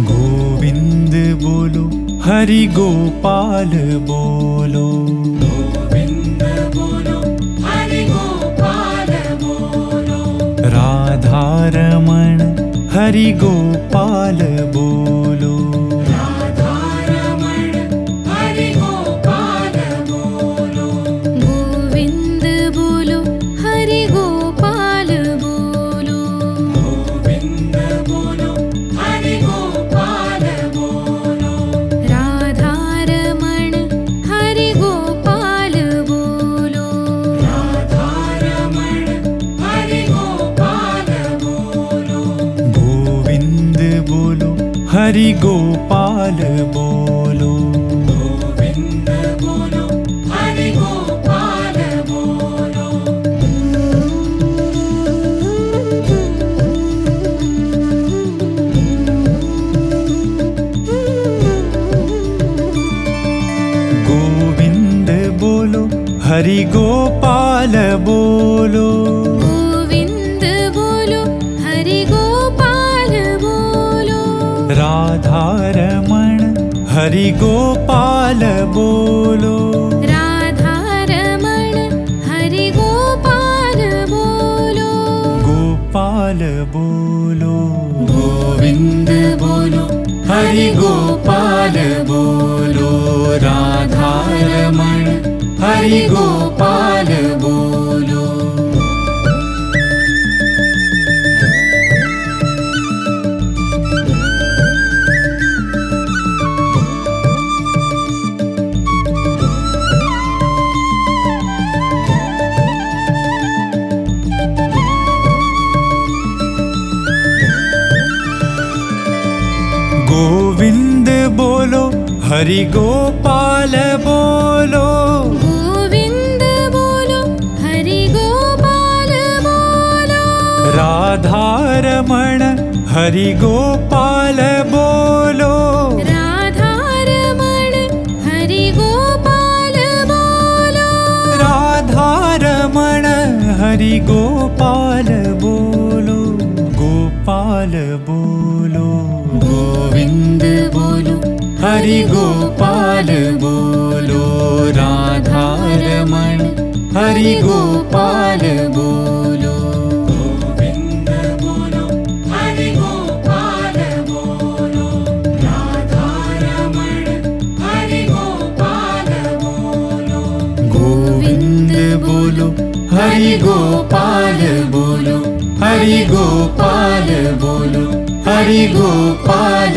गोविन्द बोलो हरि गोपाल बोलो गोविन्द बोलो हरि गोपाल बोलो राधारमण हरि गोपाल बोलो हरि गोपाल बोलो। गोविन्द बोलो हरि गोपाल बोलो। गोविन्द बोलो हरि गोपाल बोलो हरि गोपाल बोलो। राधारमण हरि गोपाल बोलो। गोपाल बोलो। गोविन्द बोलो हरि गोपाल बोलो। राधारमण हरि गोपाल गोविन्द बोलो हरि गोपाल बोलो। गोविन्द बोलो हरि गोपाल बोलो। राधारमण हरि गोपाल बोलो। राधारमण हरि गोपाल बोलो। राधारमण हरि गोपाल बोलो। गोपाल बोलो हरि गोपाल बोलो राधारमण। हरि गोपाल बोलो। गोविन्द बोलो हरि गोपाल बोलो राधारमण हरि गोपाल बोलो। गोविन्द बोलो हरि गोपाल बोलो हरि गोपाल बोलो हरि गोपाल